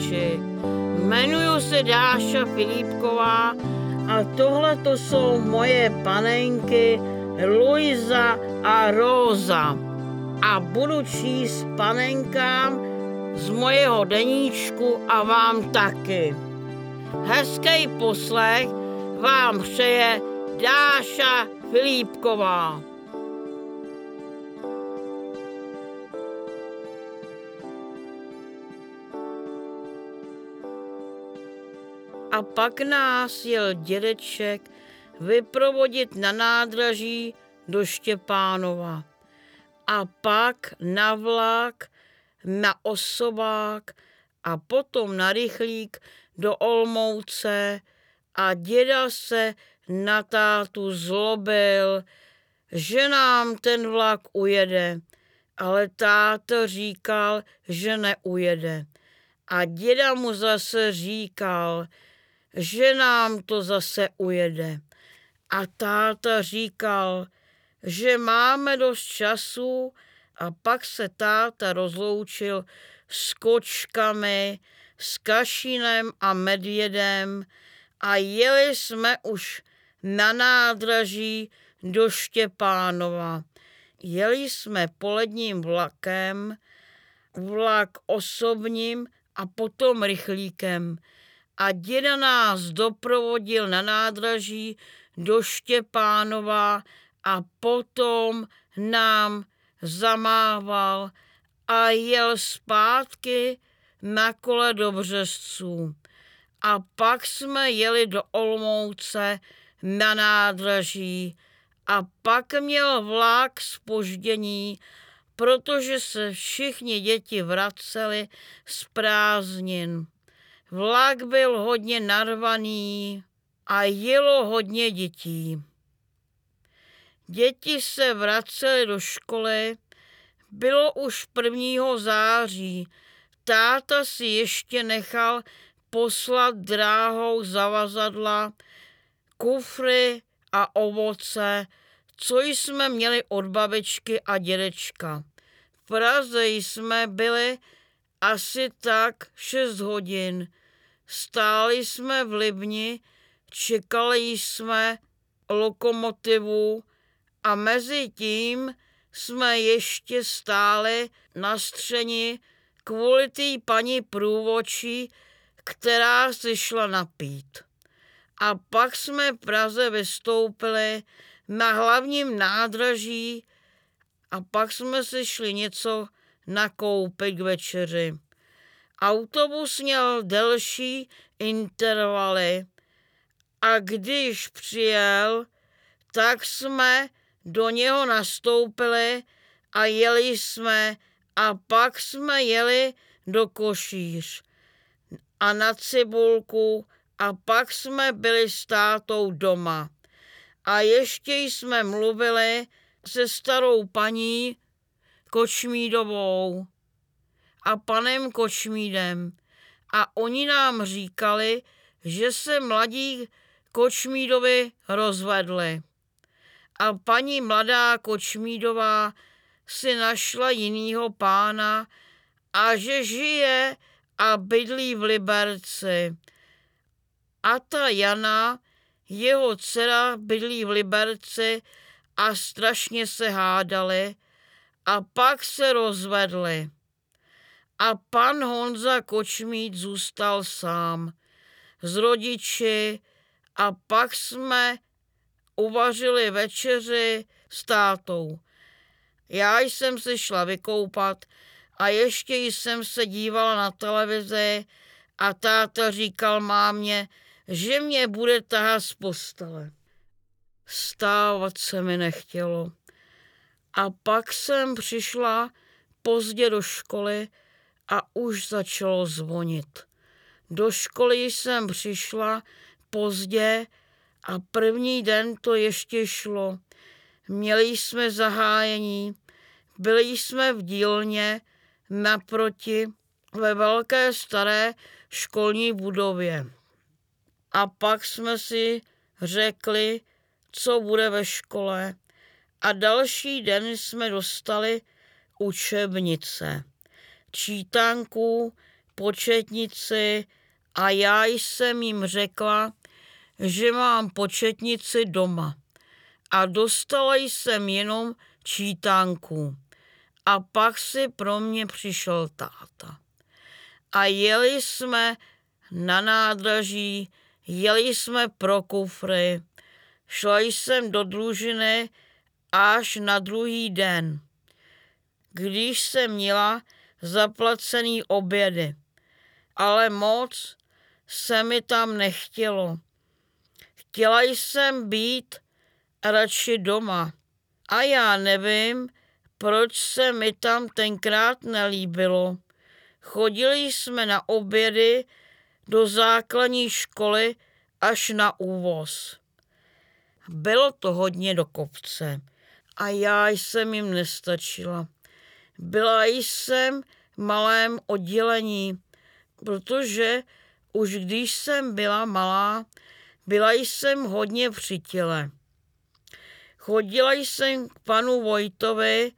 posluchači. Jmenuji se Dáša Filipková a tohle to jsou moje panenky Luisa a Rosa. A budu číst panenkám z mojeho deníčku a vám taky. Hezký poslech vám přeje Dáša Filipková. A pak nás jel dědeček vyprovodit na nádraží do Štěpánova. A pak na vlak, na osobák a potom na rychlík do Olmouce a děda se na tátu zlobil, že nám ten vlak ujede, ale táta říkal, že neujede. A děda mu zase říkal, že nám to zase ujede. A táta říkal, že máme dost času a pak se táta rozloučil s kočkami, s Kašinem a Medvědem a jeli jsme už na nádraží do Štěpánova. Jeli jsme poledním vlakem, vlak osobním a potom rychlíkem a děda nás doprovodil na nádraží do Štěpánova a potom nám zamával a jel zpátky na kole do Březců. A pak jsme jeli do Olmouce na nádraží a pak měl vlak spoždění, protože se všichni děti vraceli z prázdnin. Vlak byl hodně narvaný a jelo hodně dětí. Děti se vracely do školy, bylo už 1. září. Táta si ještě nechal poslat dráhou zavazadla, kufry a ovoce, co jsme měli od babičky a dědečka. V Praze jsme byli asi tak 6 hodin. Stáli jsme v Libni, čekali jsme lokomotivu a mezi tím jsme ještě stáli na střeni kvůli té paní průvočí, která si šla napít. A pak jsme v Praze vystoupili na hlavním nádraží a pak jsme si šli něco nakoupit k večeři. Autobus měl delší intervaly a když přijel, tak jsme do něho nastoupili a jeli jsme a pak jsme jeli do Košíř a na Cibulku a pak jsme byli s tátou doma. A ještě jsme mluvili se starou paní Kočmídovou a panem Kočmídem a oni nám říkali, že se mladí Kočmídovi rozvedli. A paní mladá Kočmídová si našla jinýho pána a že žije a bydlí v Liberci. A ta Jana, jeho dcera, bydlí v Liberci a strašně se hádali a pak se rozvedli a pan Honza Kočmít zůstal sám s rodiči a pak jsme uvařili večeři s tátou. Já jsem se šla vykoupat a ještě jsem se dívala na televizi a táta říkal mámě, že mě bude tahat z postele. Stávat se mi nechtělo. A pak jsem přišla pozdě do školy a už začalo zvonit. Do školy jsem přišla pozdě a první den to ještě šlo. Měli jsme zahájení, byli jsme v dílně naproti ve velké staré školní budově. A pak jsme si řekli, co bude ve škole a další den jsme dostali učebnice čítanku, početnici a já jsem jim řekla, že mám početnici doma. A dostala jsem jenom čítánku. A pak si pro mě přišel táta. A jeli jsme na nádraží, jeli jsme pro kufry, šla jsem do družiny až na druhý den, když jsem měla zaplacený obědy. Ale moc se mi tam nechtělo. Chtěla jsem být radši doma. A já nevím, proč se mi tam tenkrát nelíbilo. Chodili jsme na obědy do základní školy až na úvoz. Bylo to hodně do kopce a já jsem jim nestačila. Byla jsem v malém oddělení, protože už když jsem byla malá, byla jsem hodně při těle. Chodila jsem k panu Vojtovi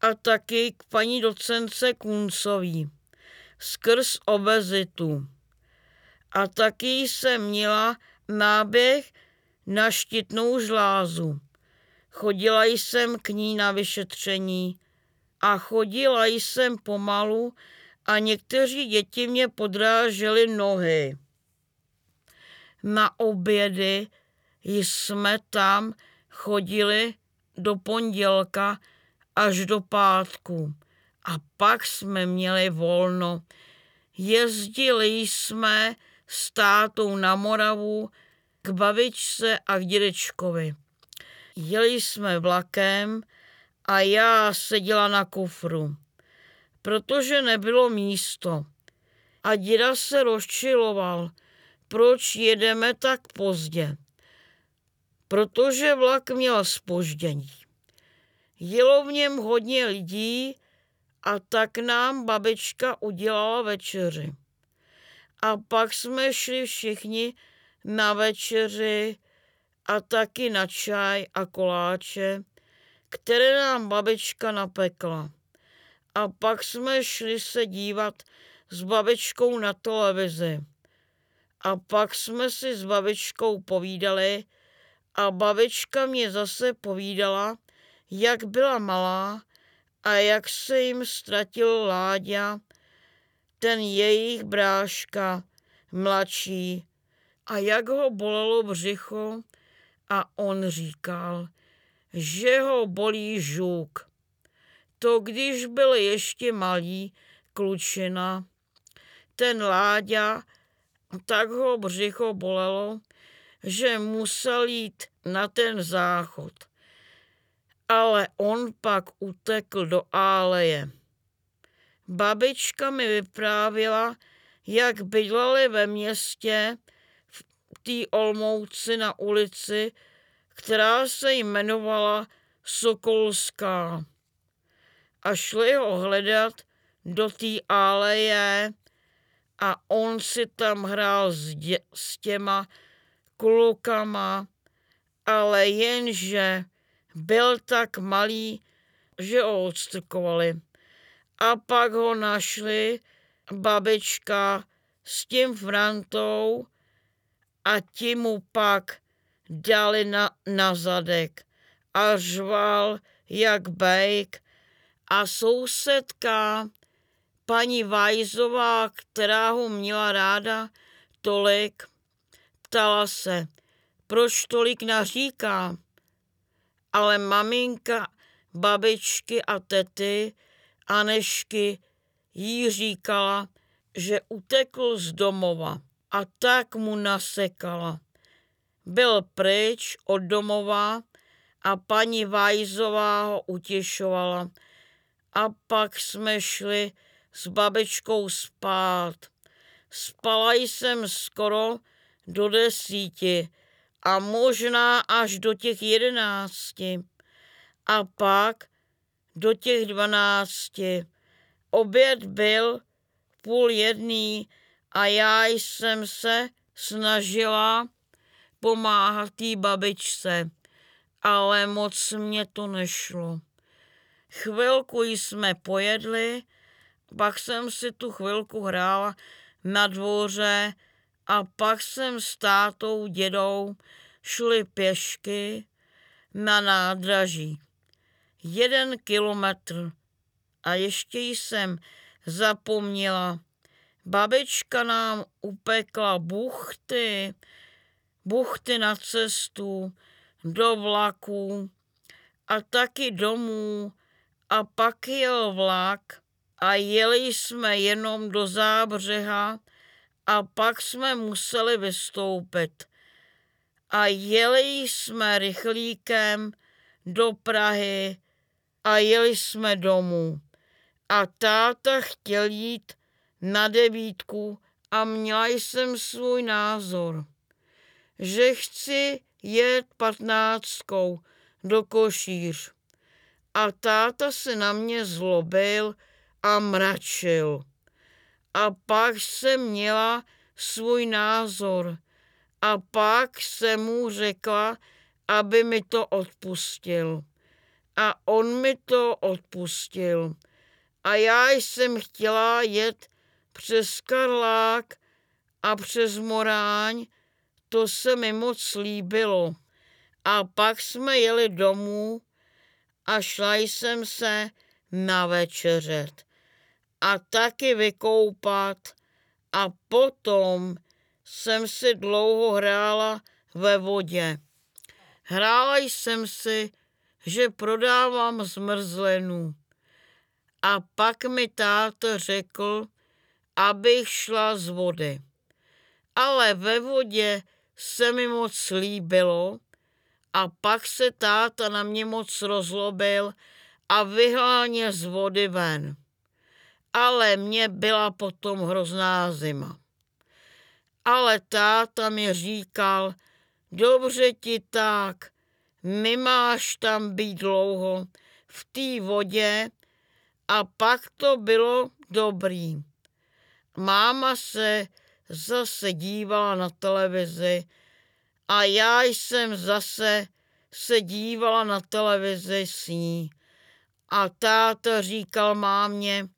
a taky k paní docence Kuncový skrz obezitu. A taky jsem měla náběh na štítnou žlázu. Chodila jsem k ní na vyšetření a chodila jsem pomalu a někteří děti mě podrážely nohy. Na obědy jsme tam chodili do pondělka až do pátku a pak jsme měli volno. Jezdili jsme s tátou na Moravu k babičce a k dědečkovi. Jeli jsme vlakem a já seděla na kufru, protože nebylo místo. A děda se rozčiloval, proč jedeme tak pozdě. Protože vlak měl spoždění. Jelo v něm hodně lidí a tak nám babička udělala večeři. A pak jsme šli všichni na večeři a taky na čaj a koláče, které nám babička napekla. A pak jsme šli se dívat s babičkou na televizi. A pak jsme si s babičkou povídali a babička mě zase povídala, jak byla malá a jak se jim ztratil Láďa, ten jejich bráška, mladší, a jak ho bolelo břicho a on říkal, že ho bolí žuk. To když byl ještě malý klučina, ten Láďa, tak ho břicho bolelo, že musel jít na ten záchod ale on pak utekl do áleje. Babička mi vyprávěla, jak bydleli ve městě v té Olmouci na ulici, která se jmenovala Sokolská. A šli ho hledat do té áleje a on si tam hrál s, dě, s těma klukama, ale jenže byl tak malý, že ho odstrkovali. A pak ho našli babička s tím Frantou a ti mu pak dali na, na zadek a řval jak bejk a sousedka paní Vajzová, která ho měla ráda tolik, ptala se, proč tolik naříká ale maminka, babičky a tety Anešky jí říkala, že utekl z domova a tak mu nasekala. Byl pryč od domova a paní Vajzová ho utěšovala. A pak jsme šli s babičkou spát. Spala jsem skoro do desíti, a možná až do těch jedenácti a pak do těch dvanácti. Oběd byl půl jedný a já jsem se snažila pomáhat té babičce, ale moc mě to nešlo. Chvilku jsme pojedli, pak jsem si tu chvilku hrála na dvoře a pak jsem s tátou, dědou šli pěšky na nádraží. Jeden kilometr a ještě jsem zapomněla. Babička nám upekla buchty, buchty na cestu, do vlaku a taky domů a pak jel vlak a jeli jsme jenom do zábřeha a pak jsme museli vystoupit. A jeli jsme rychlíkem do Prahy a jeli jsme domů. A táta chtěl jít na devítku a měla jsem svůj názor, že chci jet patnáctkou do košíř. A táta se na mě zlobil a mračil. A pak jsem měla svůj názor. A pak jsem mu řekla, aby mi to odpustil. A on mi to odpustil. A já jsem chtěla jet přes Karlák a přes Moráň, to se mi moc líbilo. A pak jsme jeli domů a šla jsem se na večeřet a taky vykoupat a potom jsem si dlouho hrála ve vodě. Hrála jsem si, že prodávám zmrzlinu. A pak mi táta řekl, abych šla z vody. Ale ve vodě se mi moc líbilo a pak se táta na mě moc rozlobil a vyháněl z vody ven. Ale mě byla potom hrozná zima. Ale táta mi říkal, dobře ti tak, nemáš tam být dlouho v té vodě a pak to bylo dobrý. Máma se zase dívala na televizi a já jsem zase se dívala na televizi s ní. A táta říkal mámě,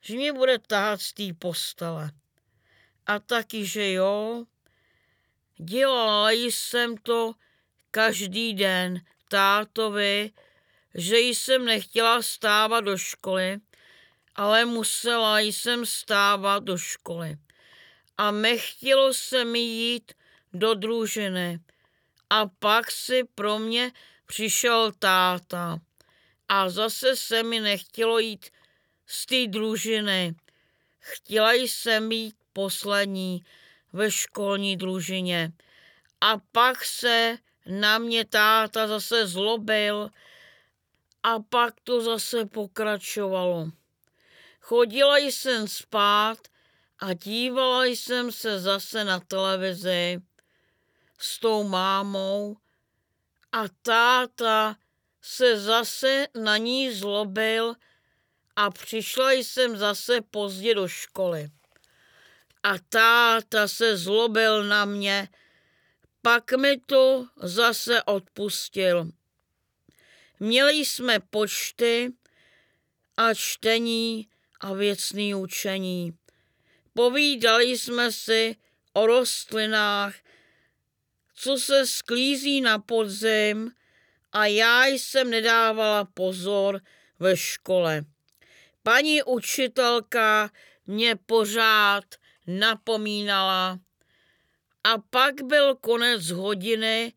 že mě bude tahat z té postele. A taky, že jo. Dělala jsem to každý den tátovi, že jsem nechtěla stávat do školy, ale musela jsem stávat do školy. A nechtělo se mi jít do družiny. A pak si pro mě přišel táta. A zase se mi nechtělo jít z té družiny. Chtěla jsem jít poslední ve školní družině. A pak se na mě táta zase zlobil a pak to zase pokračovalo. Chodila jsem spát a dívala jsem se zase na televizi s tou mámou a táta se zase na ní zlobil a přišla jsem zase pozdě do školy. A táta se zlobil na mě, pak mi to zase odpustil. Měli jsme počty a čtení a věcný učení. Povídali jsme si o rostlinách, co se sklízí na podzim a já jsem nedávala pozor ve škole. Paní učitelka mě pořád napomínala a pak byl konec hodiny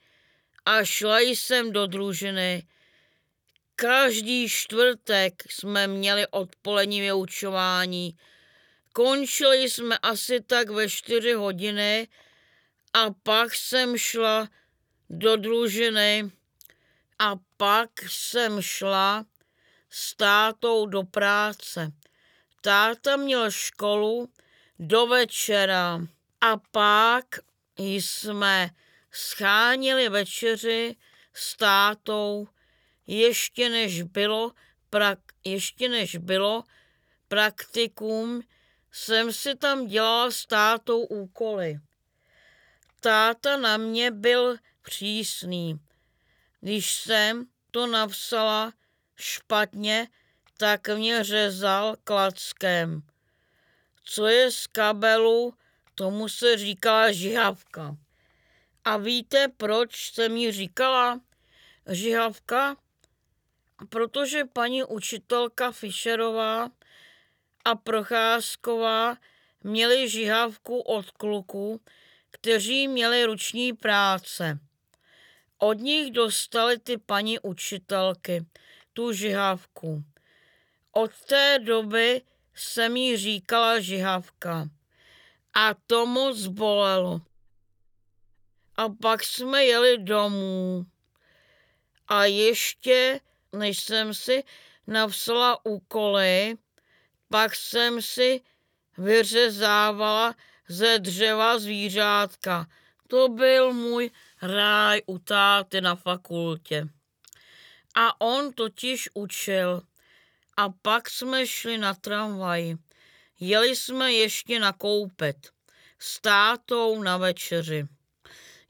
a šla jsem do družiny. Každý čtvrtek jsme měli odpolední vyučování. Končili jsme asi tak ve čtyři hodiny a pak jsem šla do družiny a pak jsem šla s tátou do práce. Táta měl školu do večera a pak jsme schánili večeři s tátou ještě než bylo, prak, ještě než bylo praktikum, jsem si tam dělala s tátou úkoly. Táta na mě byl přísný. Když jsem to napsala špatně, tak mě řezal klackem. Co je z kabelu, tomu se říkala žihavka. A víte, proč jsem mi říkala žihavka? Protože paní učitelka Fischerová a Procházková měli žihavku od kluku, kteří měli ruční práce. Od nich dostali ty paní učitelky tu žihávku. Od té doby se mi říkala žihávka. A to moc bolelo. A pak jsme jeli domů. A ještě, než jsem si napsala úkoly, pak jsem si vyřezávala ze dřeva zvířátka. To byl můj ráj u táty na fakultě. A on totiž učil. A pak jsme šli na tramvaj. Jeli jsme ještě nakoupet. S tátou na večeři.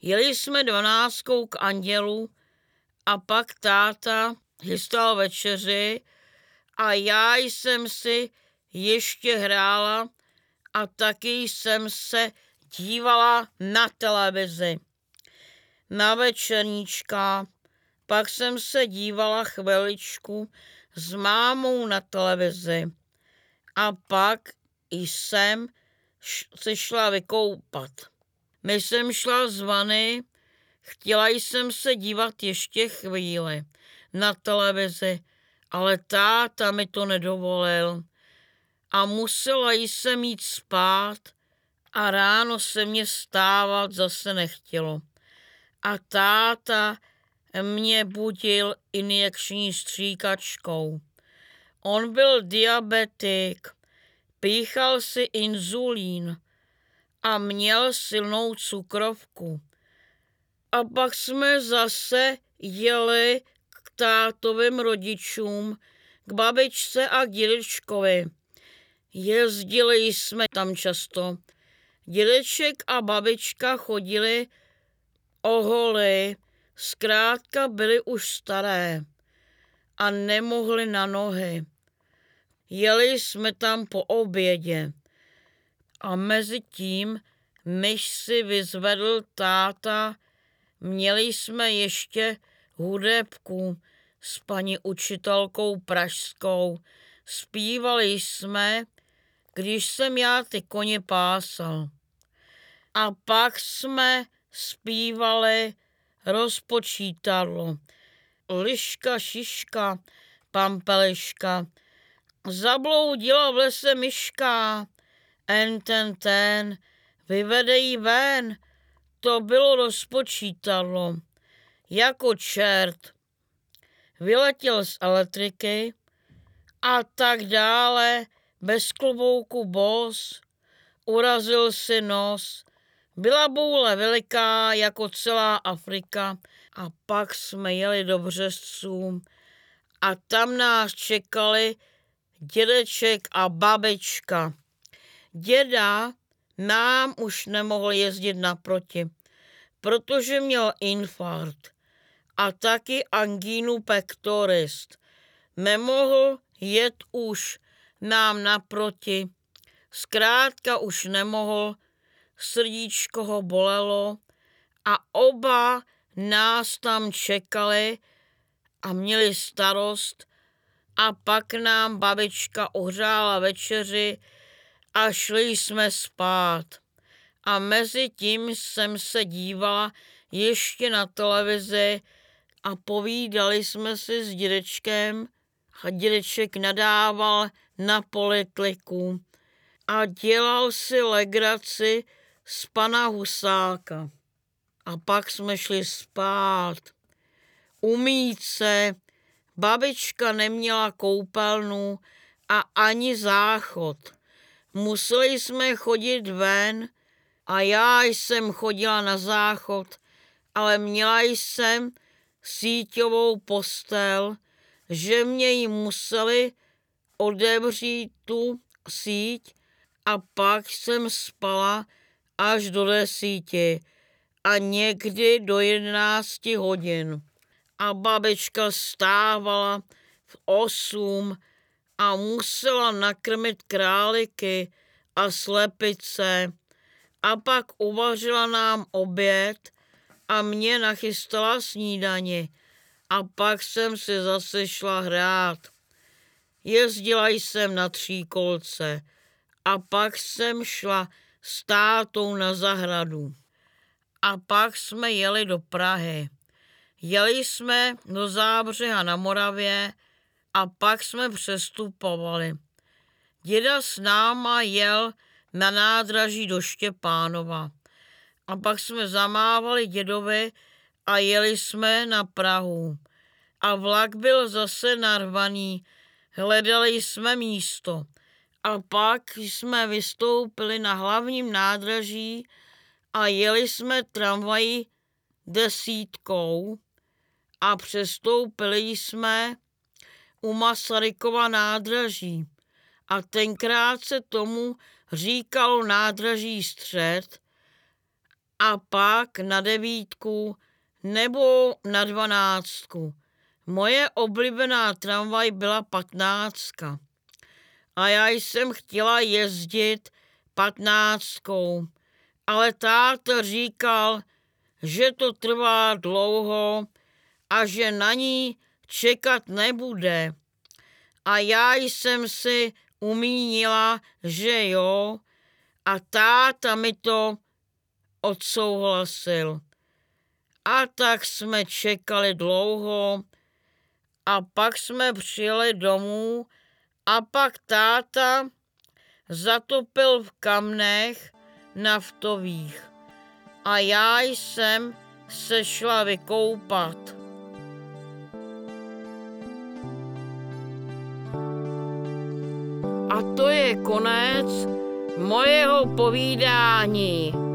Jeli jsme dvanáctkou k andělu a pak táta chystal večeři a já jsem si ještě hrála a taky jsem se dívala na televizi. Na večerníčka, pak jsem se dívala chviličku s mámou na televizi a pak jsem se šla vykoupat. My jsem šla z vany, chtěla jsem se dívat ještě chvíli na televizi, ale táta mi to nedovolil a musela jsem jít spát a ráno se mě stávat zase nechtělo. A táta mě budil injekční stříkačkou. On byl diabetik, píchal si inzulín a měl silnou cukrovku. A pak jsme zase jeli k tátovým rodičům, k babičce a k dědečkovi. Jezdili jsme tam často. Dědeček a babička chodili oholy, zkrátka byli už staré a nemohli na nohy. Jeli jsme tam po obědě a mezi tím, než si vyzvedl táta, měli jsme ještě hudebku s paní učitelkou pražskou. Spívali jsme, když jsem já ty koně pásal. A pak jsme zpívali rozpočítadlo. Liška, šiška, pampeliška, zabloudila v lese myška, en ten ten, vyvede jí ven, to bylo rozpočítadlo, jako čert. Vyletěl z elektriky a tak dále, bez klobouku bos, urazil si nos, byla boule veliká jako celá Afrika a pak jsme jeli do Březců a tam nás čekali dědeček a babička. Děda nám už nemohl jezdit naproti, protože měl infarkt a taky angínu pectoris. Nemohl jet už nám naproti, zkrátka už nemohl, srdíčko ho bolelo a oba nás tam čekali a měli starost a pak nám babička ohřála večeři a šli jsme spát. A mezi tím jsem se dívala ještě na televizi a povídali jsme si s dědečkem dědeček nadával na polikliku a dělal si legraci z pana Husáka. A pak jsme šli spát. Umít se, babička neměla koupelnu a ani záchod. Museli jsme chodit ven a já jsem chodila na záchod, ale měla jsem síťovou postel, že mě ji museli odevřít tu síť a pak jsem spala až do desíti a někdy do jedenácti hodin. A babička stávala v osm a musela nakrmit králiky a slepice a pak uvařila nám oběd a mě nachystala snídani a pak jsem si zase šla hrát. Jezdila jsem na kolce a pak jsem šla s tátou na zahradu. A pak jsme jeli do Prahy. Jeli jsme do Zábřeha na Moravě a pak jsme přestupovali. Děda s náma jel na nádraží do Štěpánova. A pak jsme zamávali dědovi a jeli jsme na Prahu. A vlak byl zase narvaný, hledali jsme místo. A pak jsme vystoupili na hlavním nádraží a jeli jsme tramvají desítkou a přestoupili jsme u Masarykova nádraží. A tenkrát se tomu říkalo nádraží střed a pak na devítku nebo na dvanáctku. Moje oblíbená tramvaj byla patnáctka a já jsem chtěla jezdit patnáctkou, ale táta říkal, že to trvá dlouho a že na ní čekat nebude. A já jsem si umínila, že jo, a táta mi to odsouhlasil. A tak jsme čekali dlouho a pak jsme přijeli domů a pak táta zatopil v kamnech naftových a já jsem se šla vykoupat. A to je konec mojeho povídání.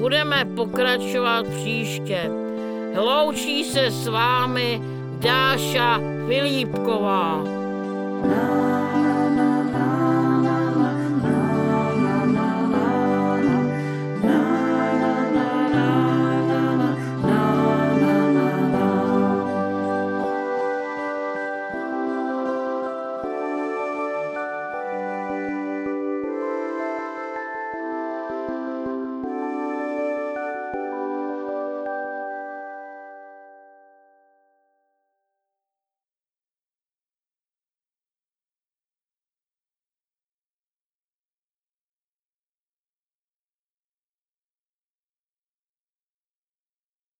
Budeme pokračovat příště. Loučí se s vámi Dáša Filipková. Ah.